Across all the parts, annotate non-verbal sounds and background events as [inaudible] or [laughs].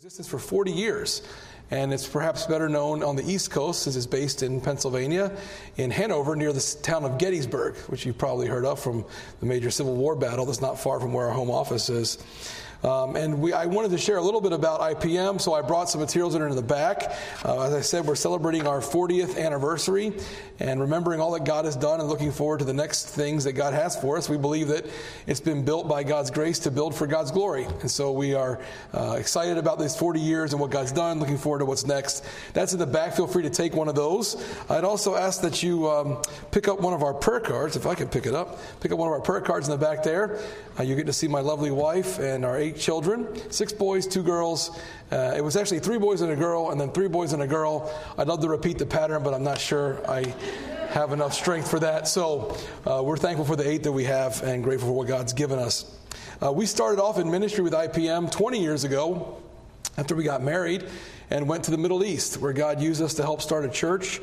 existence for 40 years, and it's perhaps better known on the East Coast since it's based in Pennsylvania, in Hanover, near the town of Gettysburg, which you've probably heard of from the major Civil War battle that's not far from where our home office is. Um, and we, I wanted to share a little bit about IPM, so I brought some materials that are in the back. Uh, as I said, we're celebrating our 40th anniversary and remembering all that God has done and looking forward to the next things that God has for us. We believe that it's been built by God's grace to build for God's glory. And so we are uh, excited about these 40 years and what God's done, looking forward to what's next. That's in the back. Feel free to take one of those. I'd also ask that you um, pick up one of our prayer cards, if I can pick it up. Pick up one of our prayer cards in the back there. Uh, you get to see my lovely wife and our eight children six boys, two girls. Uh, it was actually three boys and a girl, and then three boys and a girl. I'd love to repeat the pattern, but I'm not sure I have enough strength for that. So uh, we're thankful for the eight that we have and grateful for what God's given us. Uh, we started off in ministry with IPM 20 years ago after we got married and went to the Middle East, where God used us to help start a church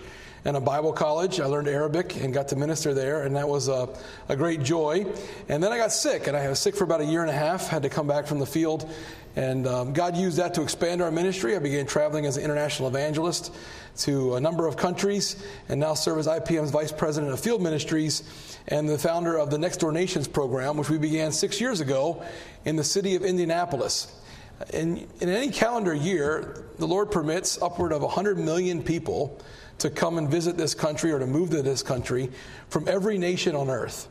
and a Bible college. I learned Arabic and got to minister there, and that was a, a great joy. And then I got sick, and I was sick for about a year and a half, had to come back from the field. And um, God used that to expand our ministry. I began traveling as an international evangelist to a number of countries, and now serve as IPM's vice president of field ministries and the founder of the Next Door Nations program, which we began six years ago in the city of Indianapolis. In, in any calendar year, the Lord permits upward of 100 million people to come and visit this country or to move to this country from every nation on earth.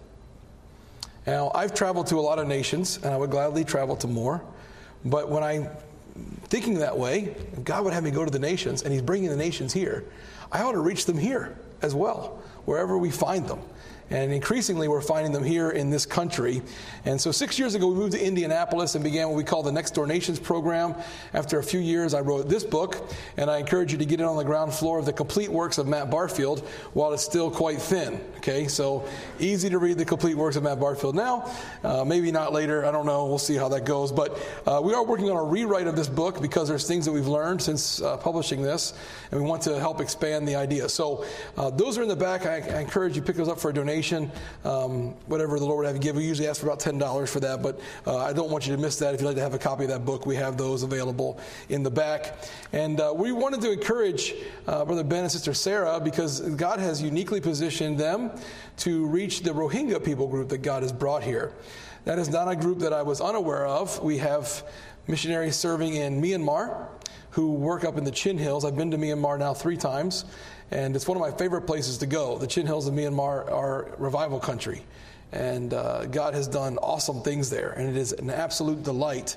Now, I've traveled to a lot of nations, and I would gladly travel to more. But when I'm thinking that way, God would have me go to the nations, and He's bringing the nations here. I ought to reach them here as well, wherever we find them. And increasingly, we're finding them here in this country. And so, six years ago, we moved to Indianapolis and began what we call the Next Door Nations program. After a few years, I wrote this book, and I encourage you to get it on the ground floor of the complete works of Matt Barfield while it's still quite thin. Okay, so easy to read the complete works of Matt Barfield now. Uh, maybe not later. I don't know. We'll see how that goes. But uh, we are working on a rewrite of this book because there's things that we've learned since uh, publishing this, and we want to help expand the idea. So, uh, those are in the back. I, I encourage you to pick those up for a donation donation, um, whatever the Lord would have you give. We usually ask for about $10 for that, but uh, I don't want you to miss that. If you'd like to have a copy of that book, we have those available in the back. And uh, we wanted to encourage uh, Brother Ben and Sister Sarah because God has uniquely positioned them to reach the Rohingya people group that God has brought here. That is not a group that I was unaware of. We have missionaries serving in Myanmar who work up in the Chin Hills. I've been to Myanmar now three times, and it's one of my favorite places to go. The Chin Hills of Myanmar are revival country. And uh, God has done awesome things there. And it is an absolute delight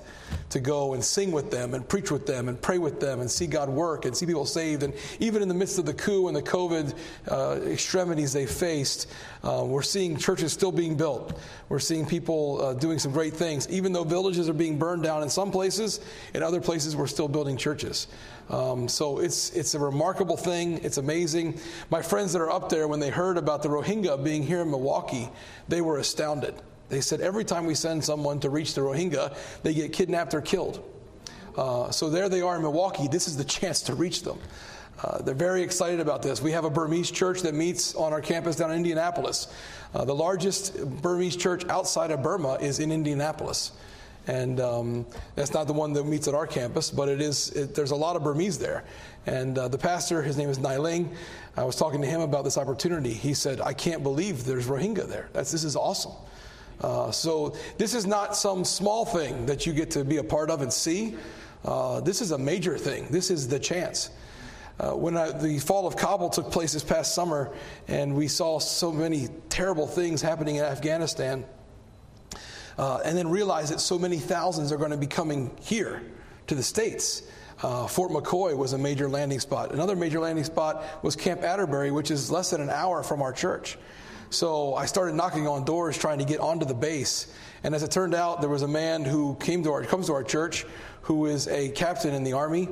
to go and sing with them and preach with them and pray with them and see God work and see people saved. And even in the midst of the coup and the COVID uh, extremities they faced, uh, we're seeing churches still being built. We're seeing people uh, doing some great things. Even though villages are being burned down in some places, in other places, we're still building churches. Um, so it's, it's a remarkable thing. It's amazing. My friends that are up there, when they heard about the Rohingya being here in Milwaukee, they were astounded. They said every time we send someone to reach the Rohingya, they get kidnapped or killed. Uh, so there they are in Milwaukee. This is the chance to reach them. Uh, they're very excited about this. We have a Burmese church that meets on our campus down in Indianapolis. Uh, the largest Burmese church outside of Burma is in Indianapolis. And um, that's not the one that meets at our campus, but it is. It, there's a lot of Burmese there. And uh, the pastor, his name is Nailing. I was talking to him about this opportunity. He said, "I can't believe there's Rohingya there. That's, this is awesome." Uh, so this is not some small thing that you get to be a part of and see. Uh, this is a major thing. This is the chance. Uh, when I, the fall of Kabul took place this past summer, and we saw so many terrible things happening in Afghanistan, uh, and then realize that so many thousands are going to be coming here to the States. Uh, Fort McCoy was a major landing spot. Another major landing spot was Camp Atterbury, which is less than an hour from our church. So I started knocking on doors trying to get onto the base. And as it turned out, there was a man who came to our, comes to our church who is a captain in the Army.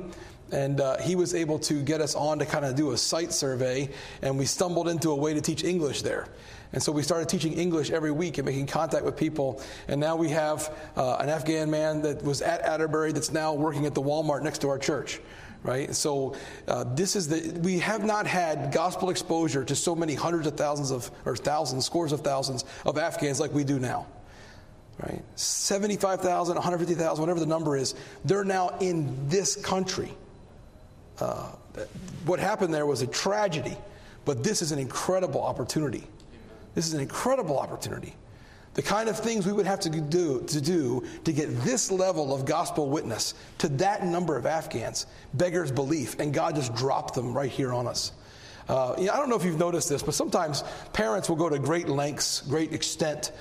And uh, he was able to get us on to kind of do a site survey. And we stumbled into a way to teach English there. And so we started teaching English every week and making contact with people. And now we have uh, an Afghan man that was at Atterbury that's now working at the Walmart next to our church right? So uh, this is the we have not had gospel exposure to so many hundreds of thousands of or thousands, scores of thousands of Afghans like we do now. right? 75,000, 150,000, whatever the number is, they're now in this country. Uh, what happened there was a tragedy, but this is an incredible opportunity. This is an incredible opportunity. The kind of things we would have to do to do to get this level of gospel witness to that number of Afghans beggars belief, and God just dropped them right here on us. Uh, I don't know if you've noticed this, but sometimes parents will go to great lengths, great extent,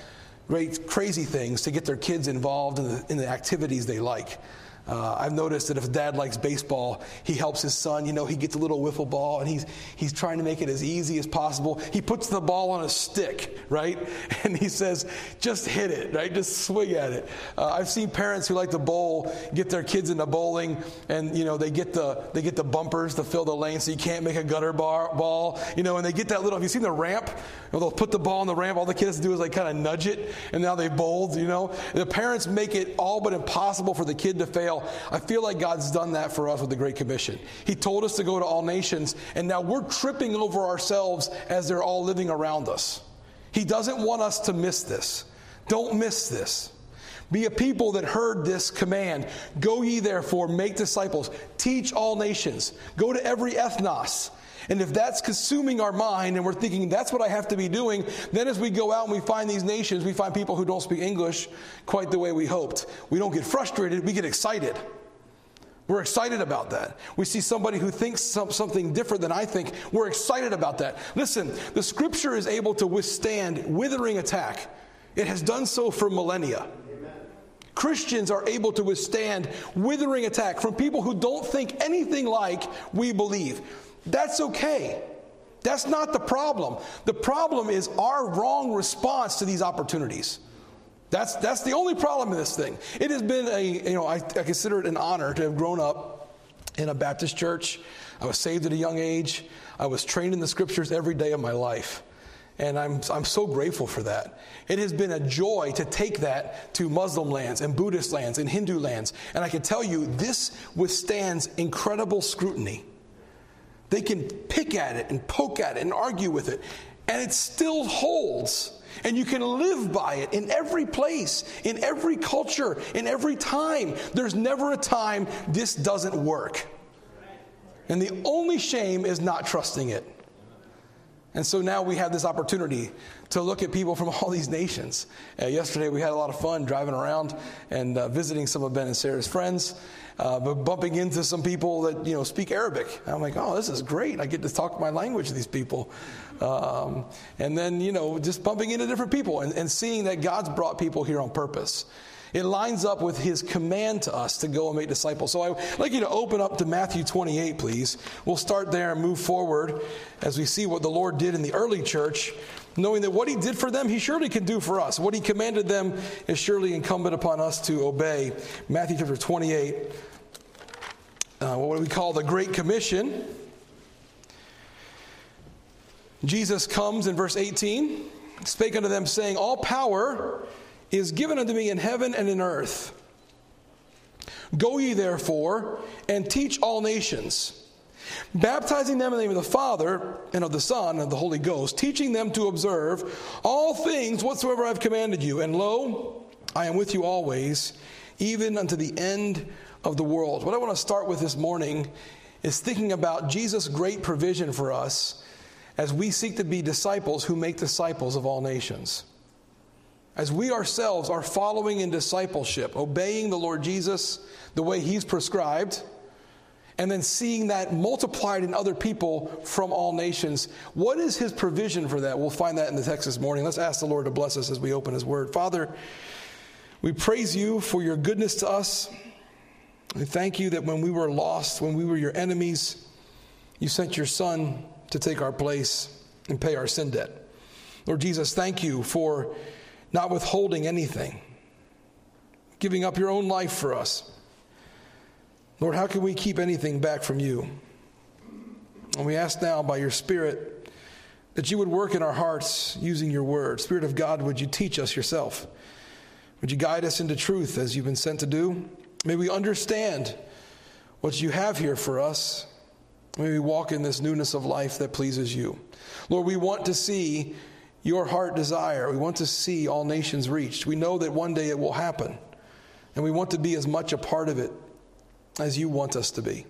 great crazy things to get their kids involved in the, in the activities they like. Uh, I've noticed that if dad likes baseball, he helps his son. You know, he gets a little wiffle ball and he's, he's trying to make it as easy as possible. He puts the ball on a stick, right? [laughs] And he says, just hit it, right? Just swing at it. Uh, I've seen parents who like to bowl get their kids into bowling and, you know, they get the, they get the bumpers to fill the lane so you can't make a gutter bar, ball, you know, and they get that little, have you seen the ramp? Know, they'll put the ball on the ramp. All the kids do is like kind of nudge it and now they bowled, you know. The parents make it all but impossible for the kid to fail I feel like God's done that for us with the Great Commission. He told us to go to all nations, and now we're tripping over ourselves as they're all living around us. He doesn't want us to miss this. Don't miss this. Be a people that heard this command. Go ye therefore, make disciples, teach all nations, go to every ethnos. And if that's consuming our mind and we're thinking that's what I have to be doing, then as we go out and we find these nations, we find people who don't speak English quite the way we hoped. We don't get frustrated, we get excited. We're excited about that. We see somebody who thinks something different than I think. We're excited about that. Listen, the scripture is able to withstand withering attack. It has done so for millennia. Christians are able to withstand withering attack from people who don't think anything like we believe. That's okay. That's not the problem. The problem is our wrong response to these opportunities. That's, that's the only problem in this thing. It has been a, you know, I, I consider it an honor to have grown up in a Baptist church. I was saved at a young age. I was trained in the scriptures every day of my life. And I'm, I'm so grateful for that. It has been a joy to take that to Muslim lands and Buddhist lands and Hindu lands. And I can tell you, this withstands incredible scrutiny. They can pick at it and poke at it and argue with it, and it still holds. And you can live by it in every place, in every culture, in every time. There's never a time this doesn't work. And the only shame is not trusting it. And so now we have this opportunity to look at people from [laughs] all these nations. Uh, yesterday we had a lot of fun driving around and uh, visiting some of Ben and Sarah's friends, uh, but bumping into some people that you know speak Arabic. I'm like, oh, this is great! I get to talk my language to these people, um, and then you know just bumping into different people and, and seeing that God's brought people here on purpose. It lines up with his command to us to go and make disciples. So I'd like you to open up to Matthew 28, please. We'll start there and move forward as we see what the Lord did in the early church, knowing that what he did for them, he surely can do for us. What he commanded them is surely incumbent upon us to obey. Matthew chapter 28, uh, what we call the Great Commission. Jesus comes in verse 18, spake unto them, saying, All power is given unto me in heaven and in earth. Go ye therefore and teach all nations, baptizing them in the name of the Father and of the Son and of the Holy Ghost, teaching them to observe all things whatsoever I have commanded you. And lo, I am with you always, even unto the end of the world. What I want to start with this morning is thinking about Jesus' great provision for us as we seek to be disciples who make disciples of all nations as we ourselves are following in discipleship, obeying the Lord Jesus the way He's prescribed, and then seeing that multiplied in other people from all nations. What is His provision for that? We'll find that in the text this morning. Let's ask the Lord to bless us as we open His Word. Father, we praise you for your goodness to us. We thank you that when we were lost, when we were your enemies, you sent your Son to take our place and pay our sin debt. Lord Jesus, thank you for not withholding anything, giving up your own life for us. Lord, how can we keep anything back from you? And we ask now by your Spirit that you would work in our hearts using your word. Spirit of God, would you teach us yourself? Would you guide us into truth as you've been sent to do? May we understand what you have here for us. May we walk in this newness of life that pleases you. Lord, we want to see your heart desire. We want to see all nations reached. We know that one day it will happen, and we want to be as much a part of it as you want us to be.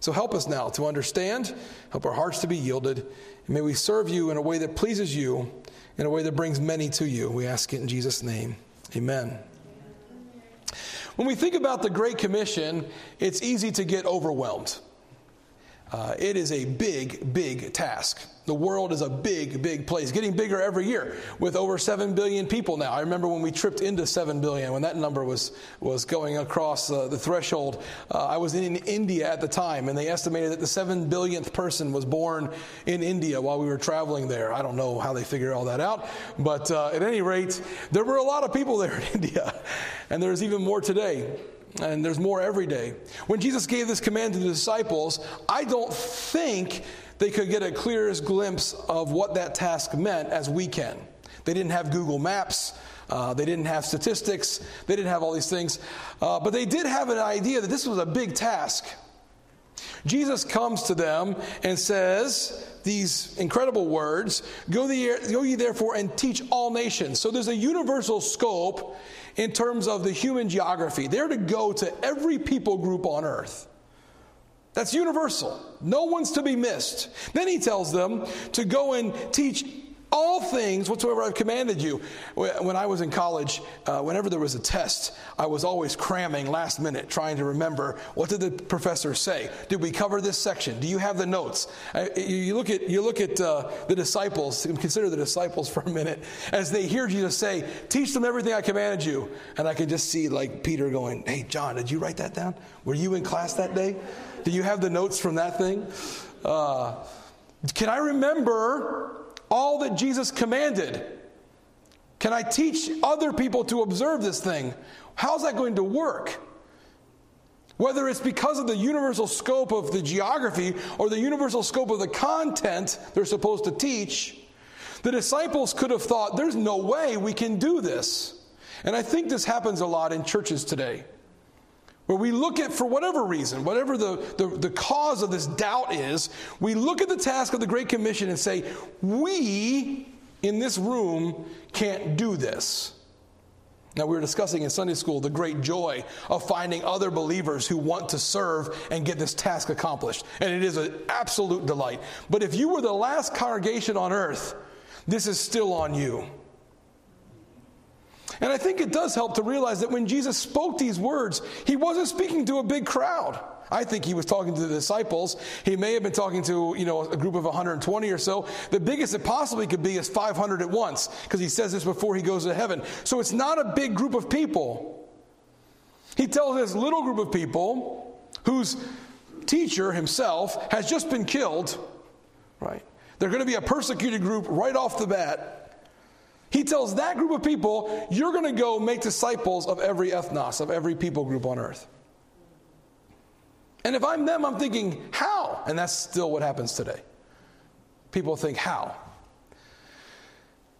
So help us now to understand, help our hearts to be yielded, and may we serve you in a way that pleases you, in a way that brings many to you. We ask it in Jesus' name. Amen. When we think about the Great Commission, it's easy to get overwhelmed. Uh, it is a big, big task. The world is a big, big place, getting bigger every year with over 7 billion people now. I remember when we tripped into 7 billion, when that number was, was going across uh, the threshold. Uh, I was in India at the time, and they estimated that the 7 billionth person was born in India while we were traveling there. I don't know how they figured all that out, but uh, at any rate, there were a lot of people there in [laughs] India, and there's even more today and there's more every day. When Jesus gave this command to the disciples, I don't think they could get a clearest glimpse of what that task meant as we can. They didn't have Google Maps. Uh, they didn't have statistics. They didn't have all these things. Uh, but they did have an idea that this was a big task. Jesus comes to them and says these incredible words Go, the, go ye therefore and teach all nations. So there's a universal scope in terms of the human geography. They're to go to every people group on earth. That's universal. No one's to be missed. Then he tells them to go and teach all things whatsoever I've commanded you. When I was in college, uh, whenever there was a test, I was always cramming last minute, trying to remember what did the professor say? Did we cover this section? Do you have the notes? Uh, you look at you look at uh, the disciples. Consider the disciples [laughs] for a minute as they hear Jesus say, "Teach them everything I commanded you." And I can just see like Peter going, "Hey, John, did you write that down? Were you in class that day? Do you have the notes from that thing?" Uh, can I remember all that Jesus commanded? Can I teach other people to observe this thing? How's that going to work? Whether it's because of the universal scope of the geography or the universal scope of the content they're supposed to teach, the disciples could have thought, there's no way we can do this. And I think this happens a lot in churches today. Where we look at, for whatever reason, whatever the, the, the, cause of this doubt is, we look at the task of the Great Commission and say, we in this room can't do this. Now, we were discussing in Sunday school the great joy of finding other believers who want to serve and get this task accomplished. And it is an absolute delight. But if you were the last congregation on earth, this is still on you. And I think it does help to realize that when Jesus spoke these words, he wasn't speaking to a big crowd. I think he was talking to the disciples. He may have been talking to, you know, a group of 120 or so. The biggest it possibly could be is 500 at once, because he says this before he goes to heaven. So it's not a big group of people. He tells this little group of people whose teacher himself has just been killed, right? They're going to be a persecuted group right off the bat. He tells that group of people, you're going to go make disciples of every ethnos, of every people group on earth. And if I'm them, I'm thinking, how? And that's still what happens today. People think, how?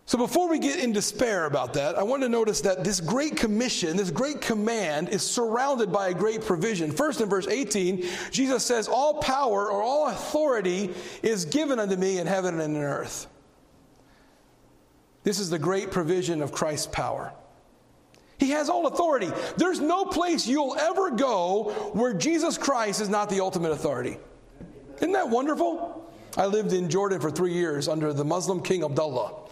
So before we get in despair about that, I want to notice that this great commission, this great command is surrounded by a great provision. First in verse 18, Jesus says, All power or all authority is given unto me in heaven and in earth. This is the great provision of Christ's power. He has all authority. There's no place you'll ever go where Jesus Christ is not the ultimate authority. Isn't that wonderful? I lived in Jordan for three years under the Muslim king Abdullah.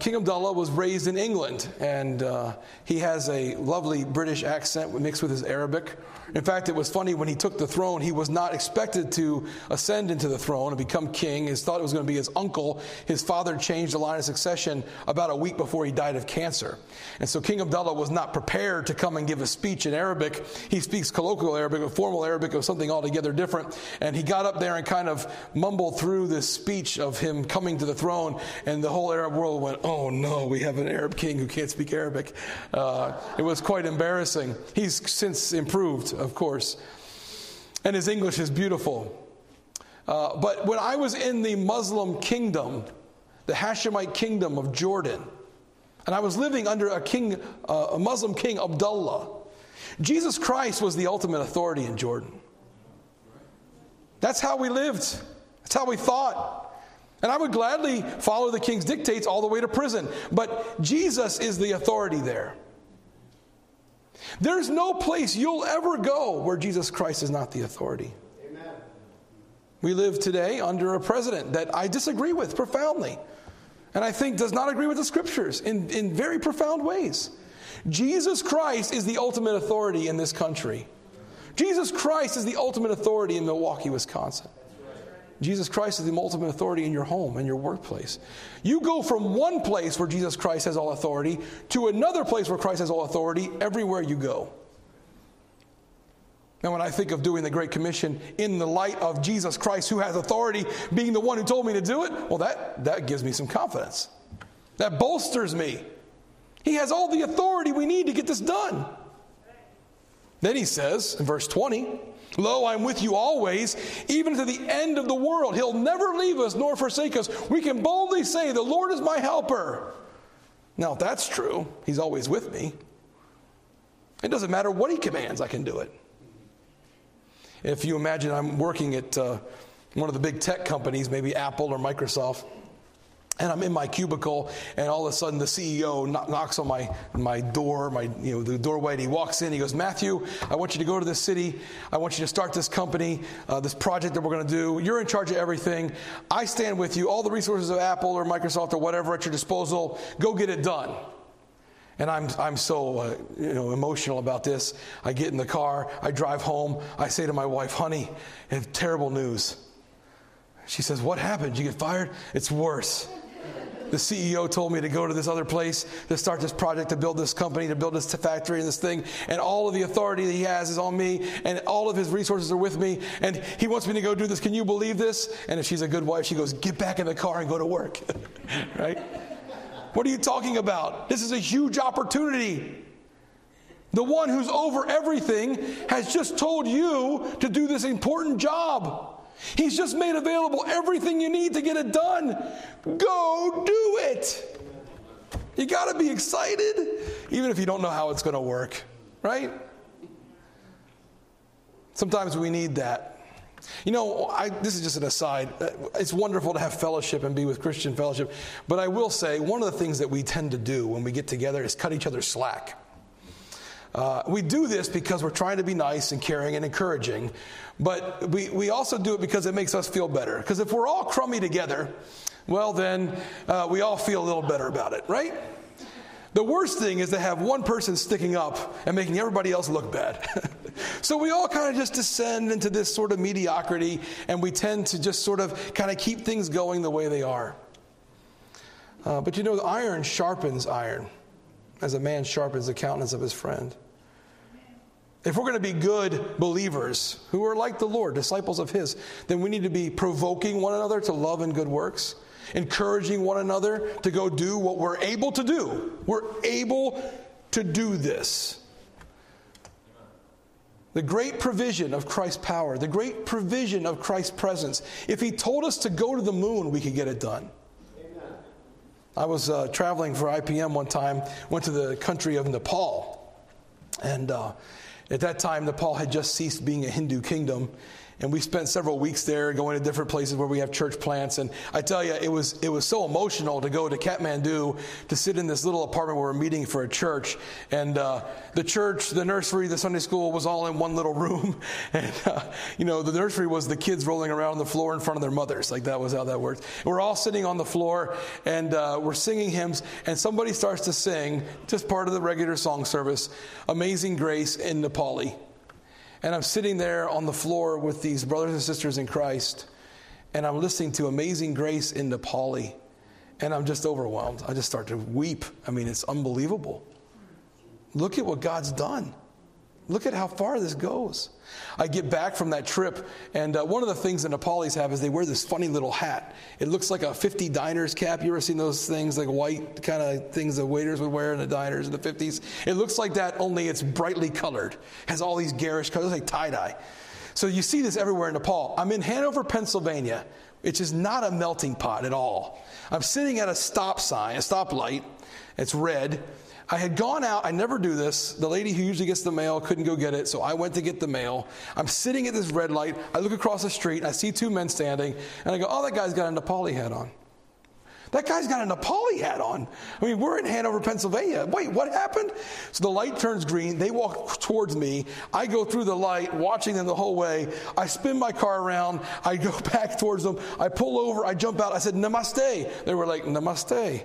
King Abdullah was raised in England, and uh, he has a lovely British accent mixed with his Arabic. In fact, it was funny when he took the throne, he was not expected to ascend into the throne and become king. He thought it was going to be his uncle. His father changed the line of succession about a week before he died of cancer. And so King Abdullah was not prepared to come and give a speech in Arabic. He speaks colloquial Arabic, but formal Arabic was something altogether different. And he got up there and kind of mumbled through this speech of him coming to the throne, and the whole Arab world went, Oh no, we have an Arab king who can't speak Arabic. Uh, it was quite embarrassing. He's since improved of course. And his English is beautiful. Uh, but when I was in the Muslim kingdom, the Hashemite kingdom of Jordan, and I was living under a king, uh, a Muslim king, Abdullah, Jesus Christ was the ultimate authority in Jordan. That's how we lived. That's how we thought. And I would gladly follow the king's dictates all the way to prison. But Jesus is the authority there. There's no place you'll ever go where Jesus Christ is not the authority. Amen. We live today under a president that I disagree with profoundly, and I think does not agree with the scriptures in, in very profound ways. Jesus Christ is the ultimate authority in this country. Jesus Christ is the ultimate authority in Milwaukee, Wisconsin. Jesus Christ is the ultimate authority in your home and your workplace. You go from one place where Jesus Christ has all authority to another place where Christ has all authority everywhere you go. Now, when I think of doing the Great Commission in the light of Jesus Christ, who has authority, being the one who told me to do it, well, that, that gives me some confidence. That bolsters me. He has all the authority we need to get this done. Then he says in verse 20, Lo, I'm with you always, even to the end of the world. He'll never leave us nor forsake us. We can boldly say, The Lord is my helper. Now, if that's true, He's always with me. It doesn't matter what He commands, I can do it. If you imagine I'm working at uh, one of the big tech companies, maybe Apple or Microsoft, and I'm in my cubicle, and all of a sudden the CEO knocks on my, my door, my, you know, the doorway, and he walks in. He goes, Matthew, I want you to go to this city. I want you to start this company, uh, this project that we're going to do. You're in charge of everything. I stand with you. All the resources of Apple or Microsoft or whatever at your disposal, go get it done. And I'm, I'm so uh, you know, emotional about this. I get in the car, I drive home, I say to my wife, honey, I have terrible news. She says, What happened? Did you get fired? It's worse the CEO told me to go to this other place to start this project, to build this company, to build this factory and this thing. And all of the authority that he has is on me, and all of his resources are with me. And he wants me to go do this. Can you believe this? And if she's a good wife, she goes, Get back in the car and go to work. [laughs] right? What are you talking about? This is a huge opportunity. The one who's over everything has just told you to do this important job. He's just made available everything you need to get it done. Go do it. You got to be excited, even if you don't know how it's going to work, right? Sometimes we need that. You know, I, this is just an aside. Uh, it's wonderful to have fellowship and be with Christian fellowship. But I will say, one of the things that we tend to do when we get together is cut each other slack. Uh, we do this because we're trying to be nice and caring and encouraging, but we, we also do it because it makes us feel better. Because if we're all crummy together, well, then uh, we all feel a little better about it, right? The worst thing is to have one person sticking up and making everybody else look bad. [laughs] so we all kind of just descend into this sort of mediocrity, and we tend to just sort of kind of keep things going the way they are. Uh, but you know, iron sharpens iron as a man sharpens the countenance of his friend. If we're going to be good believers who are like the Lord, disciples of His, then we need to be provoking one another to love and good works, encouraging one another to go do what we're able to do. We're able to do this. The great provision of Christ's power, the great provision of Christ's presence. If He told us to go to the moon, we could get it done. I was uh, traveling for IPM one time, went to the country of Nepal. And uh, at that time, Nepal had just ceased being a Hindu kingdom. And we spent several weeks there going to different places where we have church plants. And I tell you, it was, it was so emotional to go to Kathmandu to sit in this little apartment where we're meeting for a church. And uh, the church, the nursery, the Sunday school was all in one little [laughs] room. And, uh, you know, the nursery was the kids rolling around on the floor in front of their mothers. Like that was how that worked. We're all sitting on the floor and uh, we're singing hymns. And somebody starts to sing, just part of the regular song service, Amazing Grace in Nepali. And I'm sitting there on the floor with these brothers and sisters in Christ, and I'm listening to Amazing Grace in Nepali, and I'm just overwhelmed. I just start to weep. I mean, it's unbelievable. Look at what God's done. Look at how far this goes. I get back from that trip, and uh, one of the things the Nepalis have is they wear this funny little hat. It looks like a 50 diners cap. You ever seen those things, like white kind of things the waiters would wear in the diners in the 50s? It looks like that, only it's brightly colored, has all these garish colors, like tie dye. So you see this everywhere in Nepal. I'm in Hanover, Pennsylvania, which is not a melting pot at all. I'm sitting at a stop sign, a stoplight. It's red. I had gone out. I never do this. The lady who usually gets the mail couldn't go get it, so I went to get the mail. I'm sitting at this red light. I look across the street. and I see two men standing, and I go, "Oh, that guy's got a Nepali hat on." That guy's got a Nepali hat on. I mean, we're in Hanover, Pennsylvania. Wait, what happened? So the light turns green. They walk towards me. I go through the light, watching them the whole way. I spin my car around. I go [laughs] back towards them. I pull over. I jump out. I said, Namaste. They were like, Namaste.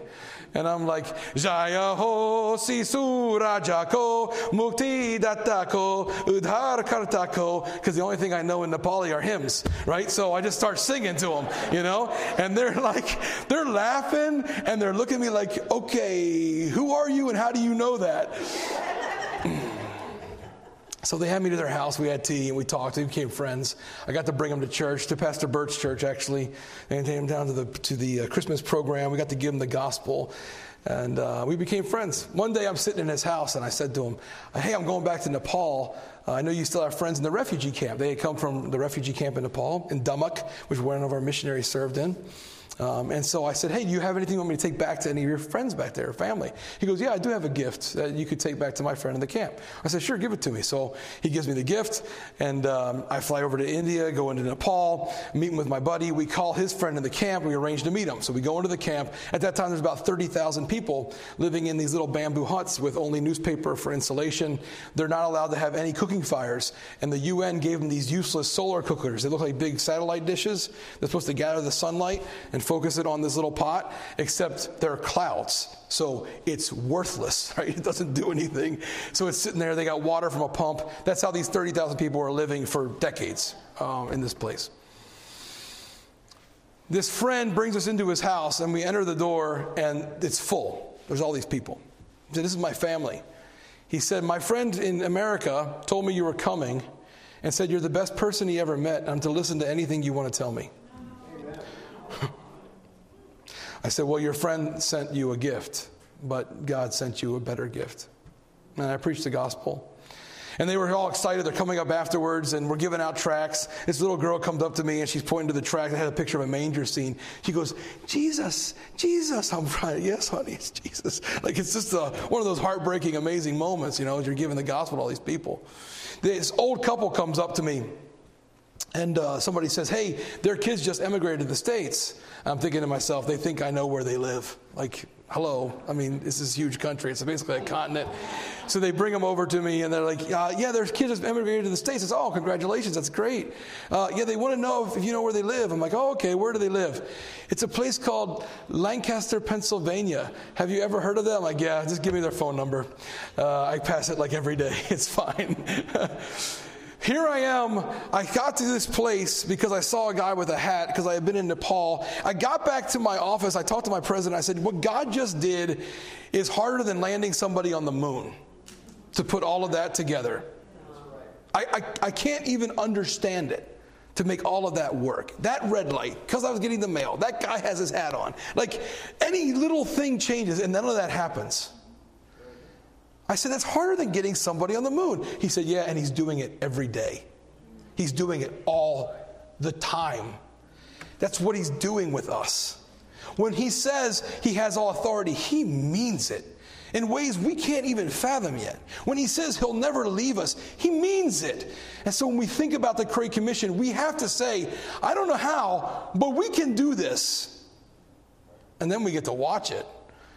And I'm like, Jaya ho sisu rajako mukti datako udhar kartako. Because the only thing I know in Nepali are hymns, right? So I just start singing to them, you know? And they're [laughs] like, they're laughing and they're looking at me like, okay, who are you and how do you know that? So they had me to their house. We had tea and we talked. We became friends. I got to bring them to church, to Pastor Bert's church, actually, and take them down to the to the uh, Christmas program. We got to give them the gospel, and uh, we became friends. One day, I'm sitting in his house, and I said to him, "Hey, I'm going back to Nepal. Uh, I know you still have friends in the refugee camp. They had come from the refugee camp in Nepal, in Damak, which one of our missionaries served in." Um, and so I said, Hey, do you have anything you want me to take back to any of your friends back there, or family? He goes, Yeah, I do have a gift that you could take back to my friend in the camp. I said, Sure, give it to me. So he gives me the gift, and um, I fly over to India, go into Nepal, meeting with my buddy. We call his friend in the camp, we arrange to meet him. So we go into the camp. At that time, there's about 30,000 people living in these little bamboo huts with only newspaper for insulation. They're not allowed to have any cooking fires, and the UN gave them these useless solar cookers. They look like big satellite dishes. They're supposed to gather the sunlight and focus it on this little pot, except they're clouds. So it's worthless, [laughs] right? It doesn't do anything. So it's sitting there. They got water from a pump. That's how these 30,000 people are living for decades um, in this place. This friend brings us into his house, and we enter the door, and it's full. There's all these people. He said, This is my family. He said, My friend in America told me you were coming and said you're the best person he ever met. I'm to listen to anything you want to tell me. [laughs] I said, Well, your friend sent you a gift, but God sent you a better gift. And I preached the gospel. And they were all excited. They're coming up afterwards and we're giving out tracts. This little girl comes up to me and she's pointing to the tract. I had a picture of a manger scene. She goes, Jesus, Jesus. I'm right. Yes, honey, it's Jesus. Like it's just a, one of those heartbreaking, amazing moments, you know, as you're giving the gospel to all these people. This old couple comes up to me and uh, somebody says, Hey, their kids just emigrated to the States. I'm thinking to myself, they think I know where they live. Like, hello. I mean, this is a huge country. It's basically a continent. So they bring them over to me and they're like, uh, Yeah, their kids just emigrated to the States. It's, Oh, congratulations. That's great. Uh, yeah, they want to know if, if, you know where they live. I'm like, Oh, okay. Where do they live? It's a place called Lancaster, Pennsylvania. Have you ever heard of them? I'm like, Yeah, just give me their phone number. Uh, I pass it like every day. [laughs] It's fine. [laughs] Here I am. I got to this place because I saw a guy with a hat because I had been in Nepal. I got back to my office. I talked to my president. I said, What God just did is harder than landing somebody on the moon to put all of that together. I, I, I can't even understand it to make all of that work. That red light, because I was getting the mail, that guy has his hat on. Like any little thing changes and none of that happens. I said, That's harder than getting somebody on the moon. He said, Yeah, and he's doing it every day. He's doing it all the time. That's what he's doing with us. When he says he has all authority, he means it in ways we can't even fathom yet. When he says he'll never leave us, he means it. And so when we think about the Great Commission, we have to say, I don't know how, but we can do this. And then we get to watch it.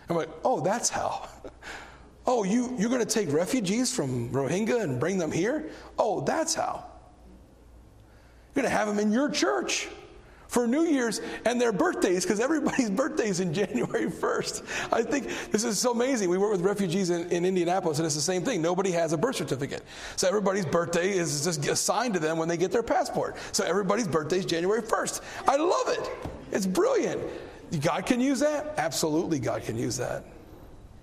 And we're like, oh, that's how. [laughs] Oh, you, you're going to take refugees from Rohingya and bring them here? Oh, that's how. You're going to have them in your church for New Year's and their birthdays because everybody's [laughs] birthday is in January 1st. I think this is so amazing. We work with refugees in, in, Indianapolis and it's the same thing. Nobody has a birth certificate. So everybody's birthday is just assigned to them when they get their passport. So everybody's birthday is January 1st. I love it. It's brilliant. God can use that? Absolutely, God can use that.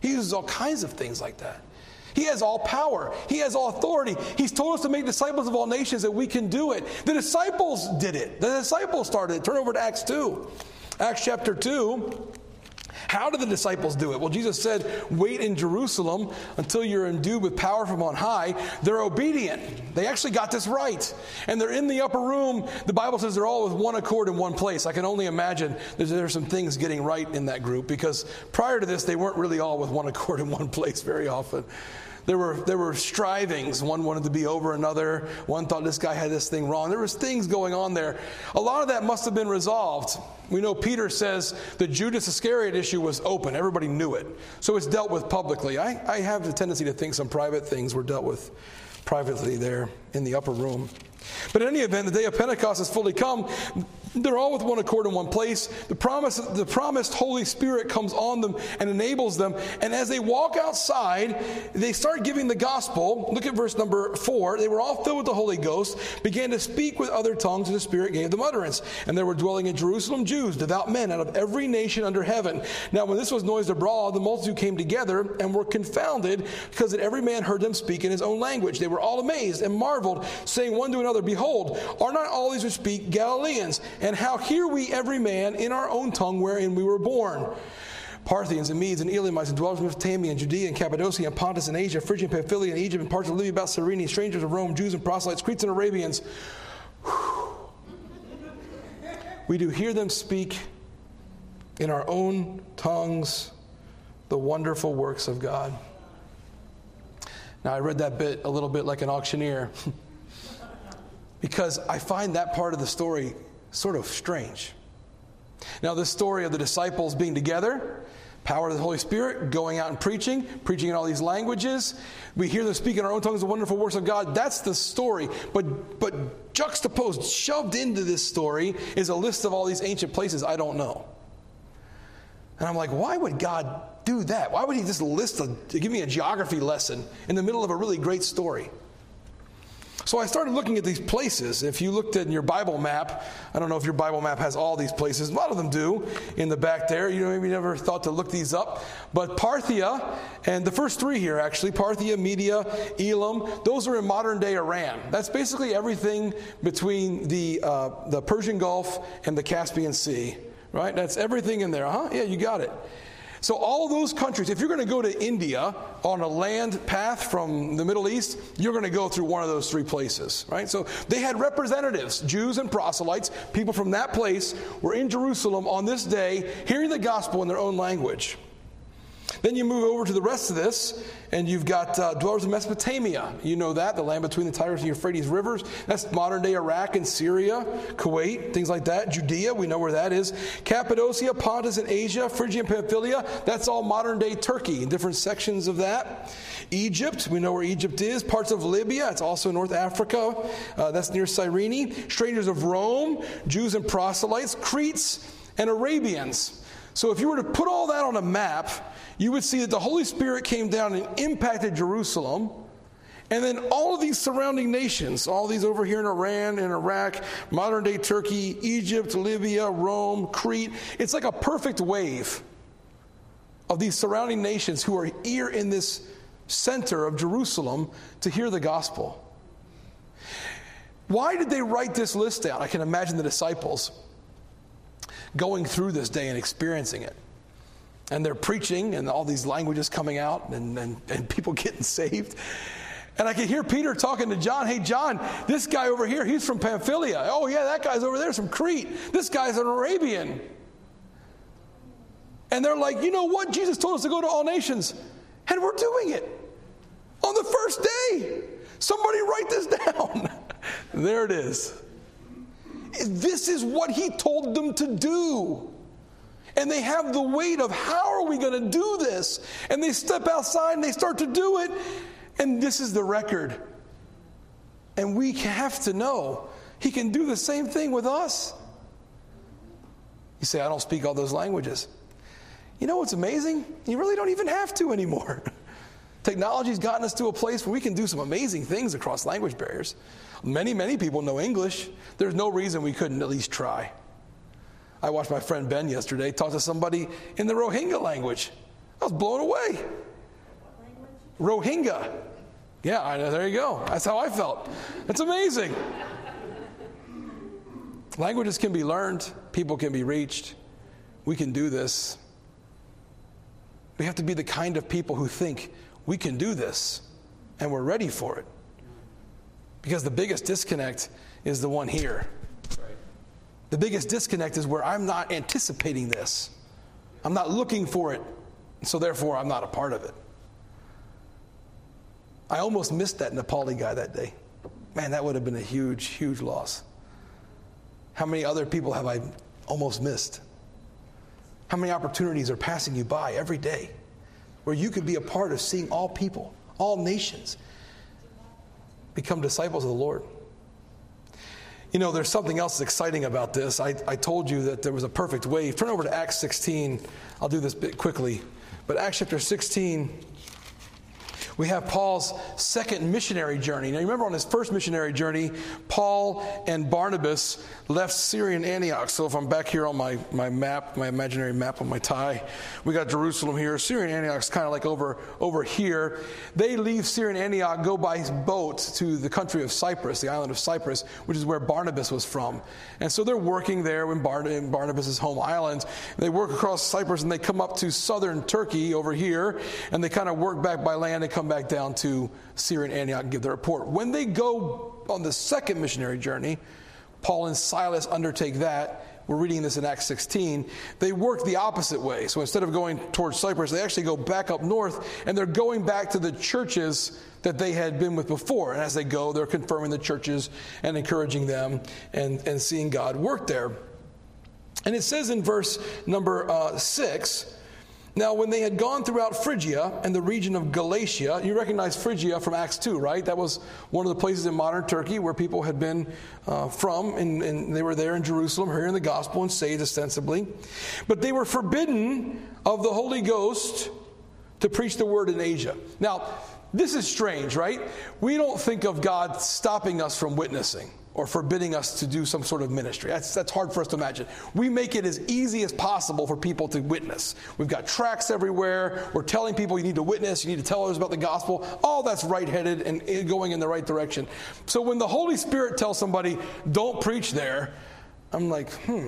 He uses all kinds of things like that. He has all power. He has all authority. He's told us to make disciples of all nations that we can do it. The disciples did it. The disciples started it. Turn over to Acts 2. Acts chapter 2. How did the disciples do it? Well, Jesus said, Wait in Jerusalem until you're endued with power from on high. They're obedient. They actually got this right. And they're in the upper room. The Bible says they're all with one accord in one place. I can only imagine there's, there's some things getting right in that group because prior to this, they weren't really all with one accord in one place very often. There were, there were strivings. One wanted to be over another. One thought this guy had this thing wrong. There was things going on there. A lot of that must have been resolved. We know Peter says the Judas Iscariot issue was open. Everybody knew it. So it's dealt with publicly. I, I have the tendency to think some private things were dealt with privately there in the upper room. But in any event, the day of Pentecost has fully come. They're all with one accord in one place. The, promise, the promised Holy Spirit comes on them and enables them. And as they walk outside, they start giving the gospel. Look at verse number four. They were all filled with the Holy Ghost, began to speak with other tongues, and the Spirit gave them utterance. And there were dwelling in Jerusalem Jews, devout men out of every nation under heaven. Now, when this was noised abroad, the multitude came together and were confounded because that every man heard them speak in his own language. They were all amazed and marveled, saying one to another, Behold, are not all these who speak Galileans? And how hear we every man in our own tongue wherein we were born? Parthians and Medes and Elamites and dwellers in Mesopotamia and Judea and Cappadocia and Pontus and Asia, Phrygia and Pamphylia and Egypt and parts of Libya about Cyrene, strangers of Rome, Jews and proselytes, Cretes and Arabians. We do hear them speak in our own tongues the wonderful works of God. Now, I read that bit a little bit like an auctioneer [laughs] because I find that part of the story sort of strange. Now, this story of the disciples being together, power of the Holy Spirit, going out and preaching, preaching in all these languages. We hear them speak in our own tongues the wonderful works of God. That's the story. But, but juxtaposed, shoved into this story, is a list of all these ancient places I don't know. And I'm like, why would God do that? Why would He just list a, give me a geography lesson in the middle of a really great story? So I started looking at these places. If you looked at your Bible map, I don't know if your Bible map has all these places. A lot of them do in the back there. You know, maybe never thought to look these up. But Parthia, and the first three here actually, Parthia, Media, Elam, those are in modern day Iran. That's basically everything between the, uh, the Persian Gulf and the Caspian Sea, right? That's everything in there, huh? Yeah, you got it. So, all those countries, if you're going to go to India on a land path from the Middle East, you're going to go through one of those three places, right? So, they had representatives, Jews and proselytes, people from that place were in Jerusalem on this day hearing the gospel in their own language. Then you move over to the rest of this, and you've got uh, dwellers in Mesopotamia. You know that, the land between the Tigris and Euphrates rivers. That's modern day Iraq and Syria, Kuwait, things like that. Judea, we know where that is. Cappadocia, Pontus in Asia, Phrygia and Pamphylia, that's all modern day Turkey, different sections of that. Egypt, we know where Egypt is. Parts of Libya, it's also North Africa, uh, that's near Cyrene. Strangers of Rome, Jews and proselytes, Cretes and Arabians. So if you were to put all that on a map, you would see that the Holy Spirit came down and impacted Jerusalem. And then all of these surrounding nations, all these over here in Iran and Iraq, modern day Turkey, Egypt, Libya, Rome, Crete, it's like a perfect wave of these surrounding nations who are here in this center of Jerusalem to hear the gospel. Why did they write this list down? I can imagine the disciples going through this day and experiencing it and they're preaching and all these languages coming out and, and, and people [laughs] getting saved. And I can hear Peter talking to John, hey, John, this guy over here, he's from Pamphylia. Oh, yeah, that guy's over there from Crete. This guy's an Arabian. And they're like, you know what? Jesus told us to go to all nations. And we're doing it on the first day. Somebody write this [laughs] down. there it is. This is what he told them to do and they have the weight of how are we going to do this? And they step outside and they start to do it, and this is the record. And we have to know he can do the same thing with us. You say, I don't speak all those languages. You know what's amazing? You really don't even have to anymore. [laughs] Technology's gotten us to a place where we can do some amazing things across language barriers. Many, many people know English. There's no reason we couldn't at least try. I watched my friend Ben yesterday talk to somebody in the Rohingya language. I was blown away. Rohingya. Yeah, I know, there you go. That's how I felt. That's amazing. Languages can be learned, people can be reached. We can do this. We have to be the kind of people who think we can do this and we're ready for it. Because the biggest disconnect is the one here. The biggest disconnect is where I'm not anticipating this. I'm not looking for it, so therefore I'm not a part of it. I almost missed that Nepali guy that day. Man, that would have been a huge, huge loss. How many other people have I almost missed? How many opportunities are passing you by every day where you could be a part of seeing all people, all nations become disciples of the Lord? You know, there's something else exciting about this. I, I told you that there was a perfect wave. Turn over to Acts 16. I'll do this bit quickly. But Acts chapter 16, we have Paul's second missionary journey. Now, you remember on his first missionary journey, Paul and Barnabas left Syrian Antioch. So, if I'm back here on my, my map, my imaginary map on my tie, we got Jerusalem here. Syrian Antioch's kind of like over, over here. They leave Syrian Antioch, go by boat to the country of Cyprus, the island of Cyprus, which is where Barnabas was from. And so they're working there in, Bar- in Barnabas' home island. They work across Cyprus and they come up to southern Turkey over here, and they kind of work back by land and come come back down to Syrian Antioch and give the report. When they go on the second missionary journey, Paul and Silas undertake that. We're reading this in Acts 16. They work the opposite way. So instead of going towards Cyprus, they actually go back up north and they're going back to the churches that they had been with before. And as they go, they're confirming the churches and encouraging them and, and seeing God work there. And it says in verse number uh, 6 now, when they had gone throughout Phrygia and the region of Galatia, you recognize Phrygia from Acts 2, right? That was one of the places in modern Turkey where people had been uh, from, and, and, they were there in Jerusalem hearing the gospel and saved ostensibly. But they were forbidden of the Holy Ghost to preach the word in Asia. Now, this is strange, right? We don't think of God stopping us from witnessing or forbidding us to do some sort of ministry. That's, that's hard for us to imagine. We make it as easy as possible for people to witness. We've got tracts everywhere. We're telling people you need to witness, you need to tell others about the gospel. All that's right headed and going in the right direction. So when the Holy Spirit tells somebody, don't preach there, I'm like, hmm,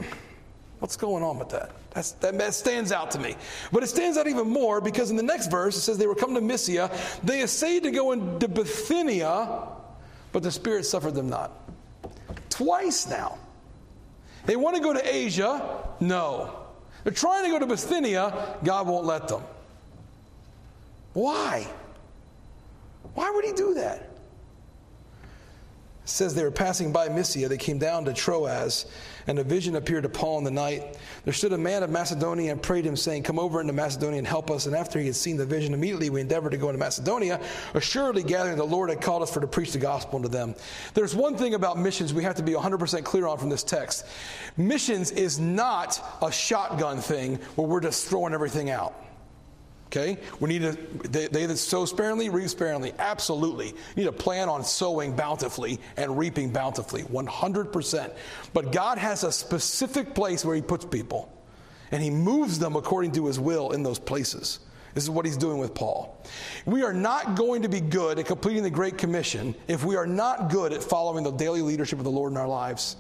what's going on with that? That's, that, stands out to me. But it stands out even more because in the next verse it says they were come to Mysia. They essayed to go into Bithynia, but the Spirit suffered them not. Twice now. They want to go to Asia. No. They're trying to go to Bithynia. God won't let them. Why? Why would he do that? It says they were passing by Mysia. They came down to Troas and a vision appeared to Paul in the night. There stood a man of Macedonia and prayed him, saying, Come over into Macedonia and help us. And after he had seen the vision, immediately we endeavored to go into Macedonia, assuredly gathering the Lord had called us for to preach the gospel unto them. There's one thing about missions we have to be 100% clear on from this text. Missions is not a shotgun thing where we're just throwing everything out. Okay? We need to, they, they that sow sparingly, reap sparingly. Absolutely. You need to plan on sowing bountifully and reaping bountifully. 100%. But God has a specific place where He puts people, and He moves them according to His will in those places. This is what He's doing with Paul. We are not going to be good at completing the Great Commission if we are not good at following the daily leadership of the Lord in our lives.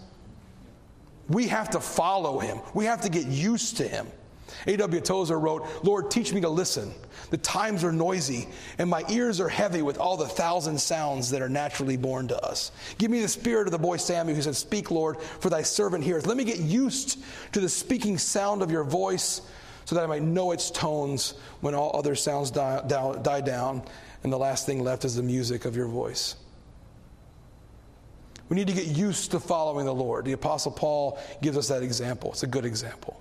We have to follow Him, we have to get used to Him. A.W. Tozer wrote, Lord, teach me to listen. The times are noisy, and my ears are heavy with all the thousand sounds that are naturally born to us. Give me the spirit of the boy Samuel who said, Speak, Lord, for thy servant hears. Let me get used to the speaking sound of your voice so that I might know its tones when all other sounds die, die, die down, and the last thing left is the music of your voice. We need to get used to following the Lord. The Apostle Paul gives us that example. It's a good example.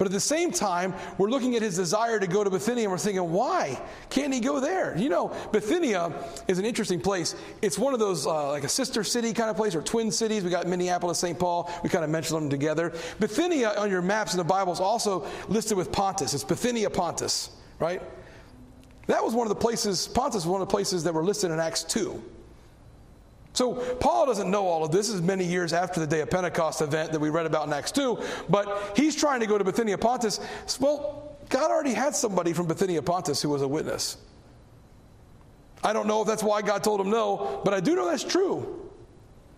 But at the same time, we're looking at his desire to go to Bithynia and we're thinking, why can't he go there? You know, Bithynia is an interesting place. It's one of those, uh, like a sister city kind of place or twin cities. We got Minneapolis, St. Paul. We kind of mentioned them together. Bithynia on your maps in the Bible is also listed with Pontus. It's Bithynia Pontus, right? That was one of the places, Pontus was one of the places that were listed in Acts 2. So Paul doesn't know all of this. This is many years after the day of Pentecost event that we read about in Acts 2, but he's trying to go to Bithynia Pontus. Well, God already had somebody from Bithynia Pontus who was a witness. I don't know if that's why God told him no, but I do know that's true.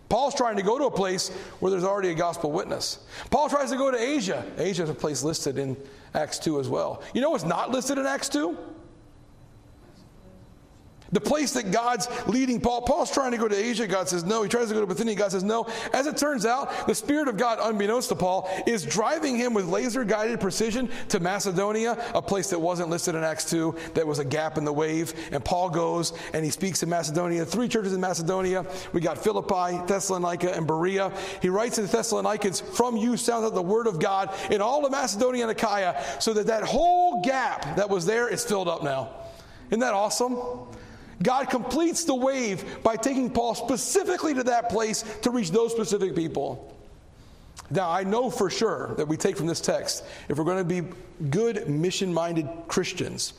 Paul's trying to go to a place where there's already a gospel witness. Paul tries to go to Asia. Asia is a place listed in Acts 2 as well. You know what's not listed in Acts 2? The place that God's leading Paul. Paul's trying to go to Asia. God says no. He tries to go to Bithynia. God says no. As it turns out, the Spirit of God, unbeknownst to Paul, is driving him with laser guided precision to Macedonia, a place that wasn't listed in Acts 2, that was a gap in the wave. And Paul goes and he speaks in Macedonia. Three churches in Macedonia. We got Philippi, Thessalonica, and Berea. He writes to the Thessalonians, From you sounds out the word of God in all of Macedonia and Achaia, so that that whole gap that was there is filled up now. Isn't that awesome? God completes the wave by taking Paul specifically to that place to reach those specific people. Now, I know for sure that we take from this text, if we're going to be good mission minded Christians,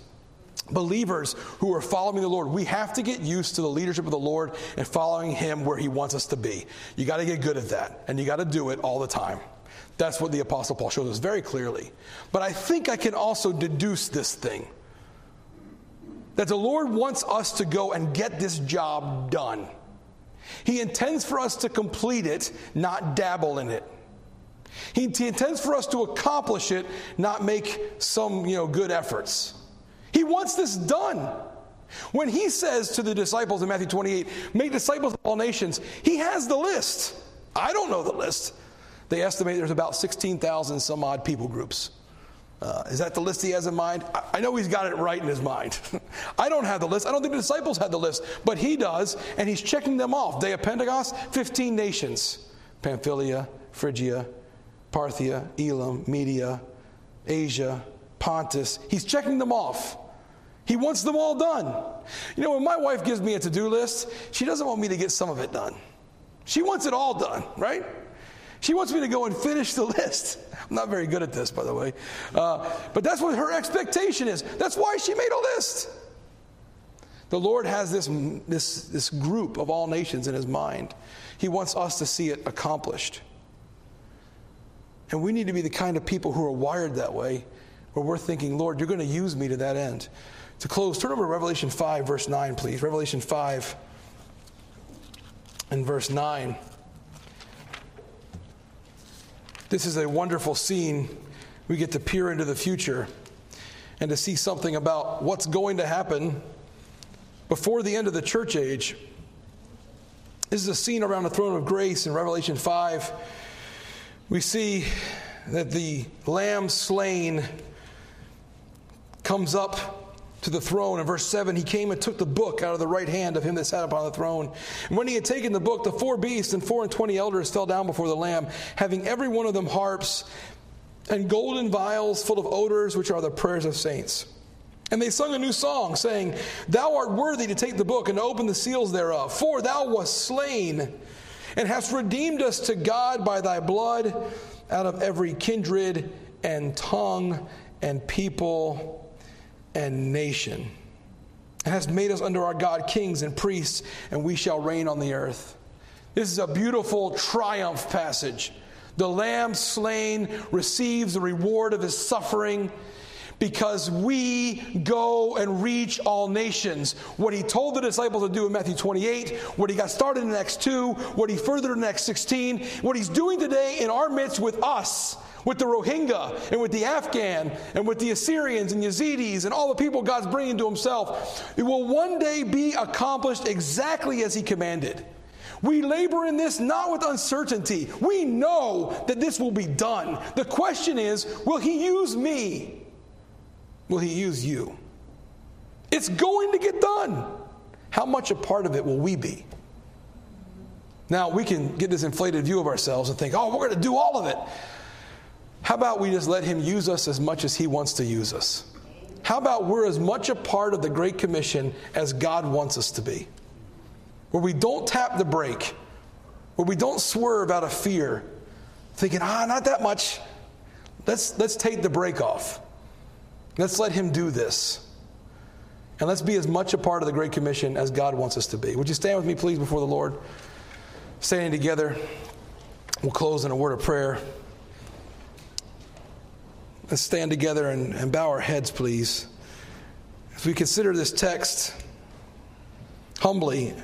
believers who are following the Lord, we have to get used to the leadership of the Lord and following Him where He wants us to be. You got to get good at that, and you got to do it all the time. That's what the Apostle Paul shows us very clearly. But I think I can also deduce this thing that the Lord wants us to go and get this job done. He intends for us to complete it, not dabble in it. He, he, intends for us to accomplish it, not make some you know, good efforts. He wants this done. When he says to the disciples in Matthew 28, make disciples of all nations, he has the list. I don't know the list. They estimate there's about 16,000 some odd people groups. Uh, is that the list he has in mind? I, I know he's got it right in his mind. [laughs] I don't have the list. I don't think the disciples had the list, but he does, and he's checking them off. Day of Pentecost, 15 nations Pamphylia, Phrygia, Parthia, Elam, Media, Asia, Pontus. He's checking them off. He wants them all done. You know, when my wife gives me a to do list, she doesn't want me to get some of it done. She wants it all done, right? She wants me to go and finish the list. I'm not very good at this, by the way. Uh, but that's what her expectation is. That's why she made a list. The Lord has this, this, this group of all nations in his mind. He wants us to see it accomplished. And we need to be the kind of people who are wired that way, where we're thinking, Lord, you're going to use me to that end. To close, turn over to Revelation 5, verse 9, please. Revelation 5 and verse 9. This is a wonderful scene. We get to peer into the future and to see something about what's going to happen before the end of the church age. This is a scene around the throne of grace in Revelation 5. We see that the lamb slain comes up to the throne. In verse 7, he came and took the book out of the right hand of him that sat upon the throne. And when he had taken the book, the four beasts and four and twenty elders fell down before the Lamb, having every one of them harps and golden vials full of odors, which are the prayers of saints. And they sung a new song, saying, Thou art worthy to take the book and open the seals thereof, for thou wast slain and hast redeemed us to God by thy blood out of every kindred and tongue and people and nation, and has made us under our God kings and priests, and we shall reign on the earth. This is a beautiful triumph passage. The lamb slain receives the reward of his suffering because we go and reach all nations. What he told the disciples to do in Matthew 28, what he got started in Acts 2, what he furthered in Acts 16, what he's doing today in our midst with us with the Rohingya and with the Afghan and with the Assyrians and Yazidis and all the people God's bringing to Himself, it will one day be accomplished exactly as He commanded. We labor in this not with uncertainty. We know that this will be done. The question is will He use me? Will He use you? It's going to get done. How much a part of it will we be? Now, we can get this inflated view of ourselves and think, oh, we're going to do all of it. How about we just let Him use us as much as He wants to use us? How about we're as much a part of the Great Commission as God wants us to be? Where we don't tap the brake, where we don't swerve out of fear, thinking, ah, not that much. Let's, let's take the brake off. Let's let Him do this. And let's be as much a part of the Great Commission as God wants us to be. Would you stand with me, please, before the Lord? Standing together, we'll close in a word of prayer. Let's stand together and, and bow our heads, please. As we consider this text humbly,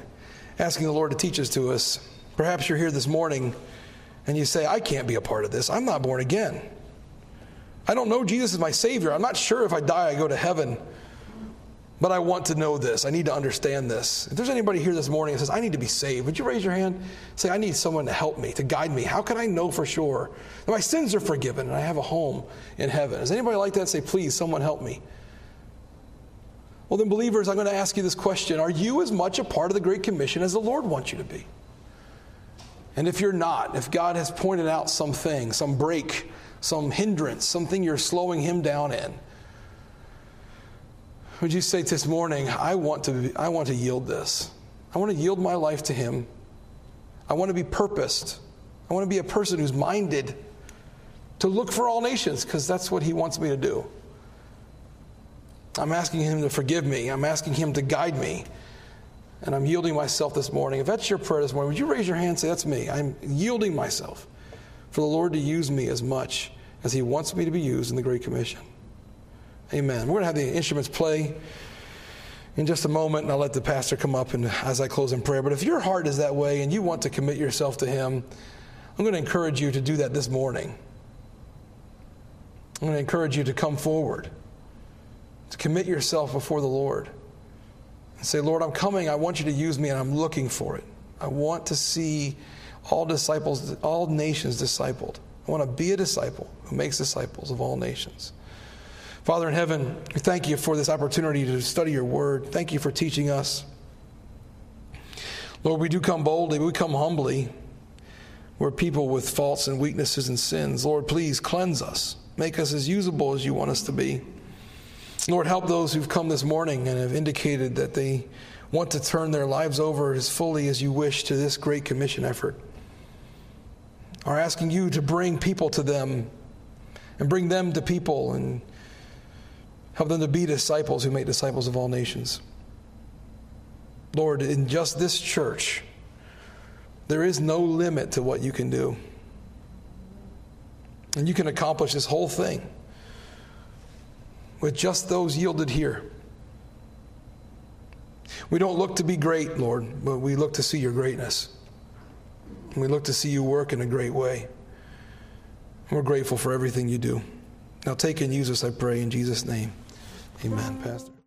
asking the Lord to teach us to us, Perhaps you're here this morning and you say, I can't be a part of this. I'm not born again. I don't know Jesus is my Savior. I'm not sure if I die, I go to heaven. But I want to know this. I need to understand this. If there's anybody here this morning that says, I need to be saved, would you raise your hand? Say, I need someone to help me, to guide me. How can I know for sure that my sins are forgiven and I have a home in heaven? Is anybody like that? Say, please, someone help me. Well, then, believers, I'm going to ask you this question Are you as much a part of the Great Commission as the Lord wants you to be? And if you're not, if God has pointed out something, some brake, some hindrance, something you're slowing Him down in, would you say this morning, I want to, I want to yield this? I want to yield my life to Him. I want to be purposed. I want to be a person who's minded to look for all nations because that's what He wants me to do. I'm asking Him to forgive me, I'm asking Him to guide me. And I'm yielding myself this morning. If that's your prayer this morning, would you raise your hand and say, That's me? I'm yielding myself for the Lord to use me as much as He wants me to be used in the Great Commission. Amen. We're going to have the instruments play in just a moment, and I'll let the pastor come up and as I close in prayer. But if your heart is that way and you want to commit yourself to Him, I'm going to encourage you to do that this morning. I'm going to encourage you to come forward, to commit yourself before the Lord, and say, Lord, I'm coming. I want you to use me, and I'm looking for it. I want to see all disciples, all nations discipled. I want to be a disciple who makes disciples of all nations. Father in heaven, we thank you for this opportunity to study your word. Thank you for teaching us. Lord, we do come boldly, we come humbly. We're people with faults and weaknesses and sins. Lord, please cleanse us. Make us as usable as you want us to be. Lord, help those who've come this morning and have indicated that they want to turn their lives over as fully as you wish to this great commission effort. Are asking you to bring people to them and bring them to people and Help them to be disciples who make disciples of all nations. Lord, in just this church, there is no limit to what you can do. And you can accomplish this whole thing with just those yielded here. We don't look to be great, Lord, but we look to see your greatness. we look to see you work in a great way. we're grateful for everything you do. Now take and use us, I pray, in Jesus' name. Amen, Pastor.